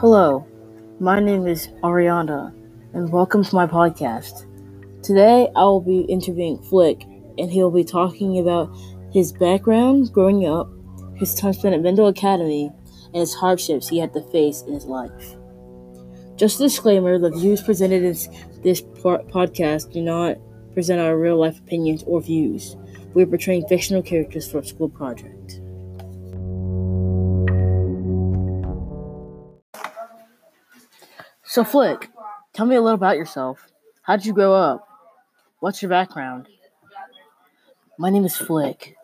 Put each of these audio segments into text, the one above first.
Hello, my name is Ariana, and welcome to my podcast. Today I will be interviewing Flick, and he will be talking about his background growing up, his time spent at Mendel Academy, and his hardships he had to face in his life. Just a disclaimer the views presented in this podcast do not present our real life opinions or views. We are portraying fictional characters for a school project. So, Flick, tell me a little about yourself. How did you grow up? What's your background? My name is Flick.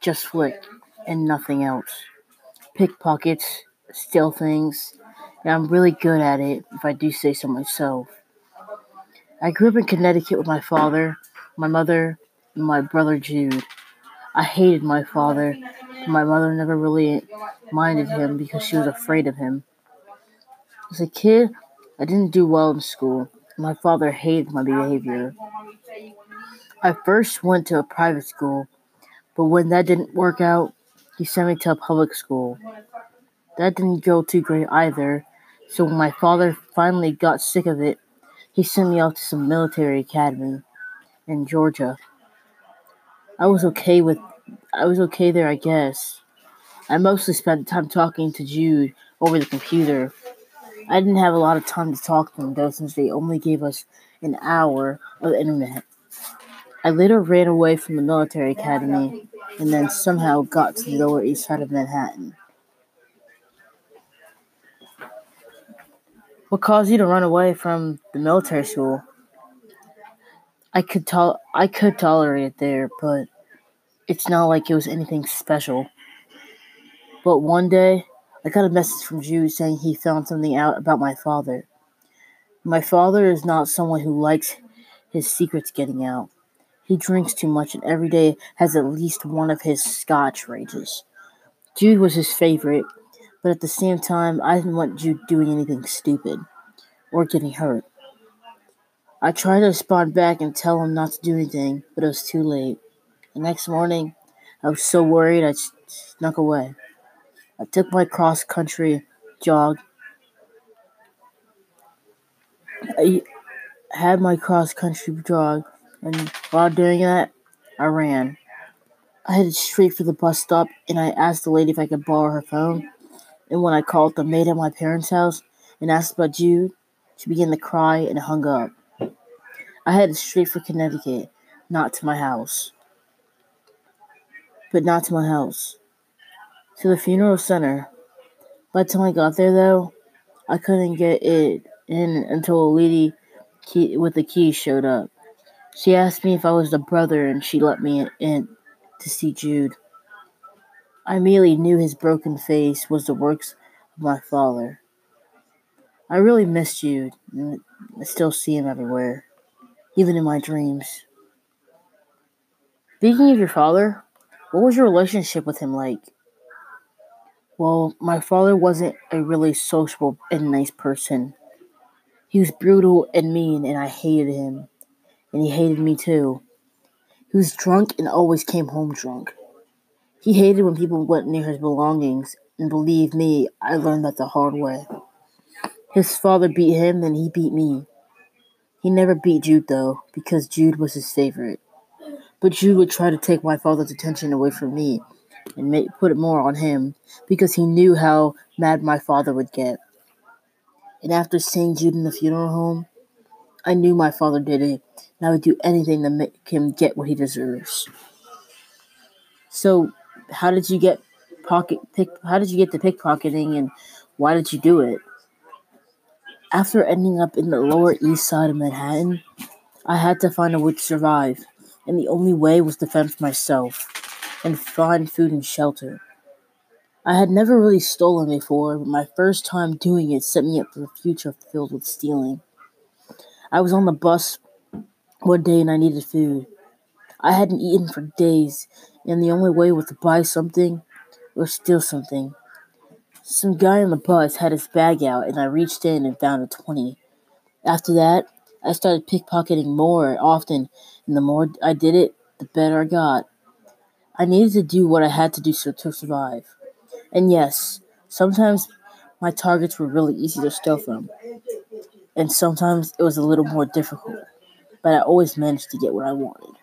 Just Flick, and nothing else. Pickpockets, steal things, and I'm really good at it, if I do say so myself. I grew up in Connecticut with my father, my mother, and my brother Jude. I hated my father, my mother never really minded him because she was afraid of him. As a kid, I didn't do well in school. My father hated my behavior. I first went to a private school, but when that didn't work out, he sent me to a public school. That didn't go too great either, so when my father finally got sick of it, he sent me off to some military academy in Georgia. I was okay with I was okay there, I guess. I mostly spent time talking to Jude over the computer I didn't have a lot of time to talk to them though, since they only gave us an hour of internet. I later ran away from the military academy and then somehow got to the Lower East Side of Manhattan. What caused you to run away from the military school? I could tol- I could tolerate it there, but it's not like it was anything special. But one day, I got a message from Jude saying he found something out about my father. My father is not someone who likes his secrets getting out. He drinks too much and every day has at least one of his scotch rages. Jude was his favorite, but at the same time, I didn't want Jude doing anything stupid or getting hurt. I tried to respond back and tell him not to do anything, but it was too late. The next morning, I was so worried I snuck away. I took my cross country jog. I had my cross country jog, and while doing that, I ran. I headed straight for the bus stop, and I asked the lady if I could borrow her phone. And when I called the maid at my parents' house and asked about Jude, she began to cry and hung up. I headed straight for Connecticut, not to my house. But not to my house to the funeral center. By the time I got there, though, I couldn't get it in until a lady key, with the key showed up. She asked me if I was the brother, and she let me in to see Jude. I immediately knew his broken face was the works of my father. I really miss Jude, and I still see him everywhere, even in my dreams. Speaking of your father, what was your relationship with him like? Well, my father wasn't a really sociable and nice person. He was brutal and mean, and I hated him. And he hated me too. He was drunk and always came home drunk. He hated when people went near his belongings, and believe me, I learned that the hard way. His father beat him, and he beat me. He never beat Jude, though, because Jude was his favorite. But Jude would try to take my father's attention away from me, and put it more on him because he knew how mad my father would get. And after seeing Jude in the funeral home, I knew my father did it, and I would do anything to make him get what he deserves. So, how did you get pocket pick? How did you get to pickpocketing, and why did you do it? After ending up in the Lower East Side of Manhattan, I had to find a way to survive, and the only way was to fend for myself and find food and shelter. I had never really stolen before, but my first time doing it set me up for a future filled with stealing. I was on the bus one day and I needed food. I hadn't eaten for days, and the only way was to buy something or steal something. Some guy on the bus had his bag out, and I reached in and found a 20. After that, I started pickpocketing more often, and the more I did it, the better I got. I needed to do what I had to do so, to survive. And yes, sometimes my targets were really easy to steal from, and sometimes it was a little more difficult, but I always managed to get what I wanted.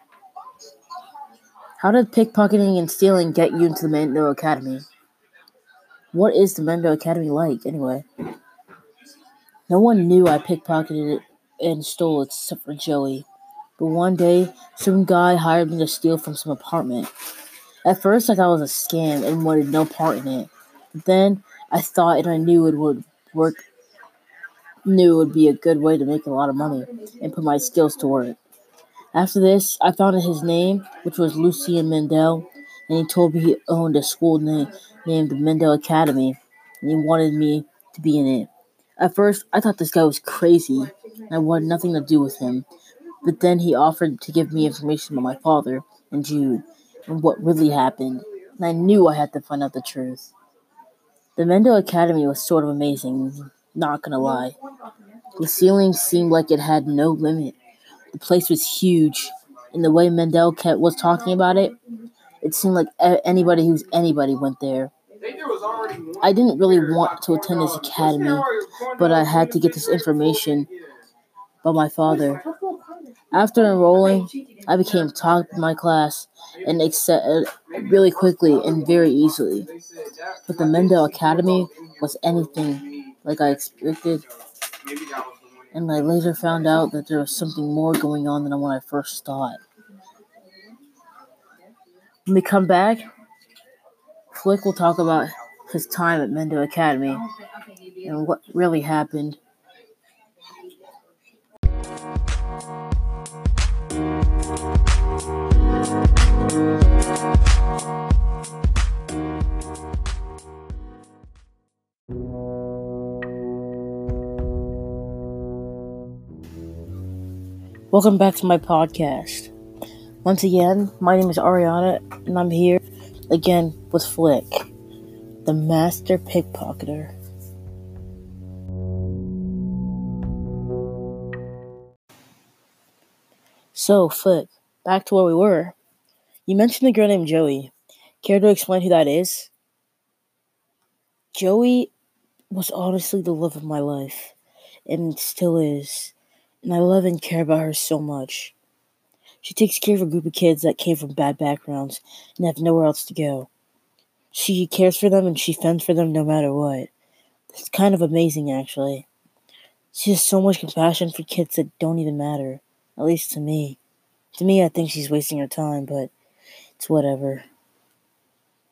How did pickpocketing and stealing get you into the Mandel Academy? What is the Mandel Academy like, anyway? No one knew I pickpocketed it and stole it except for Joey. But one day, some guy hired me to steal from some apartment. At first, I thought it was a scam and wanted no part in it. But then, I thought and I knew it would work. Knew it would be a good way to make a lot of money and put my skills to work. After this, I found out his name, which was Lucien Mendel, and he told me he owned a school name, named the Mandel Academy, and he wanted me to be in it. At first, I thought this guy was crazy, and I wanted nothing to do with him. But then he offered to give me information about my father and Jude and what really happened, and I knew I had to find out the truth. The Mendel Academy was sort of amazing, not gonna lie. The ceiling seemed like it had no limit. The place was huge, and the way Mendel kept was talking about it, it seemed like anybody who's anybody went there. I didn't really want to attend this academy, but I had to get this information about my father. After enrolling, I became top of my class and excelled uh, really quickly and very easily. But the Mendel Academy was anything like I expected and I later found out that there was something more going on than when I first thought. When we come back, Flick will talk about his time at Mendel Academy and what really happened. Welcome back to my podcast. Once again, my name is Ariana, and I'm here again with Flick, the master pickpocketer. So, Flick, back to where we were. You mentioned a girl named Joey. Care to explain who that is? Joey was honestly the love of my life, and still is and I love and care about her so much. She takes care of a group of kids that came from bad backgrounds and have nowhere else to go. She cares for them and she fends for them no matter what. It's kind of amazing, actually. She has so much compassion for kids that don't even matter, at least to me. To me, I think she's wasting her time, but it's whatever.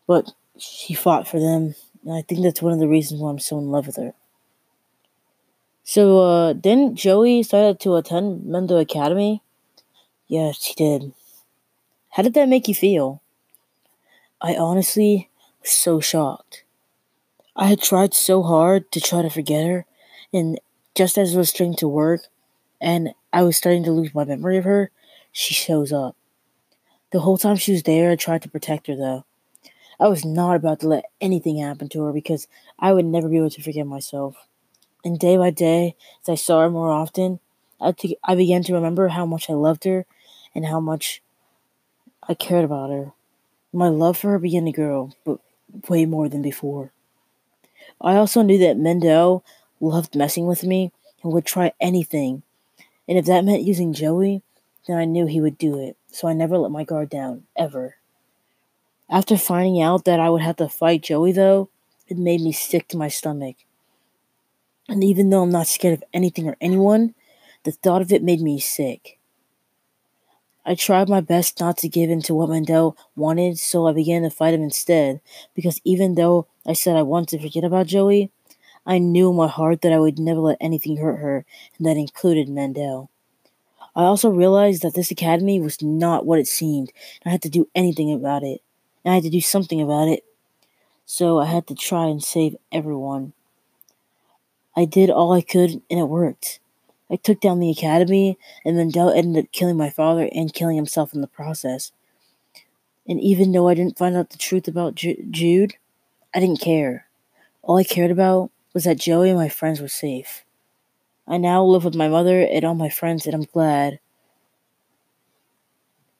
But she fought for them, and I think that's one of the reasons why I'm so in love with her. So, uh, didn't Joey started to attend Mendel Academy? Yes, he did. How did that make you feel? I honestly was so shocked. I had tried so hard to try to forget her, and just as I was starting to work and I was starting to lose my memory of her, she shows up. The whole time she was there, I tried to protect her though. I was not about to let anything happen to her because I would never be able to forget myself. And day by day, as I saw her more often, I, t- I began to remember how much I loved her and how much I cared about her. My love for her began to grow, but way more than before. I also knew that Mendel loved messing with me and would try anything. And if that meant using Joey, then I knew he would do it. So I never let my guard down, ever. After finding out that I would have to fight Joey, though, it made me sick to my stomach. And even though I'm not scared of anything or anyone, the thought of it made me sick. I tried my best not to give in to what Mandel wanted, so I began to fight him instead, because even though I said I wanted to forget about Joey, I knew in my heart that I would never let anything hurt her, and that included Mandel. I also realized that this academy was not what it seemed, and I had to do anything about it. And I had to do something about it. So I had to try and save everyone. I did all I could and it worked. I took down the academy, and Mandel ended up killing my father and killing himself in the process. And even though I didn't find out the truth about J- Jude, I didn't care. All I cared about was that Joey and my friends were safe. I now live with my mother and all my friends, and I'm glad.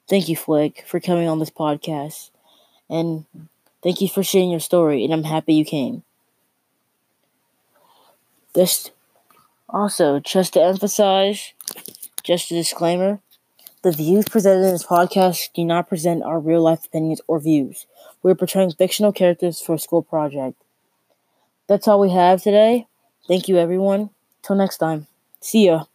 Thank you, Flick, for coming on this podcast. And thank you for sharing your story, and I'm happy you came. This also, just to emphasize, just a disclaimer the views presented in this podcast do not present our real life opinions or views. We're portraying fictional characters for a school project. That's all we have today. Thank you, everyone. Till next time. See ya.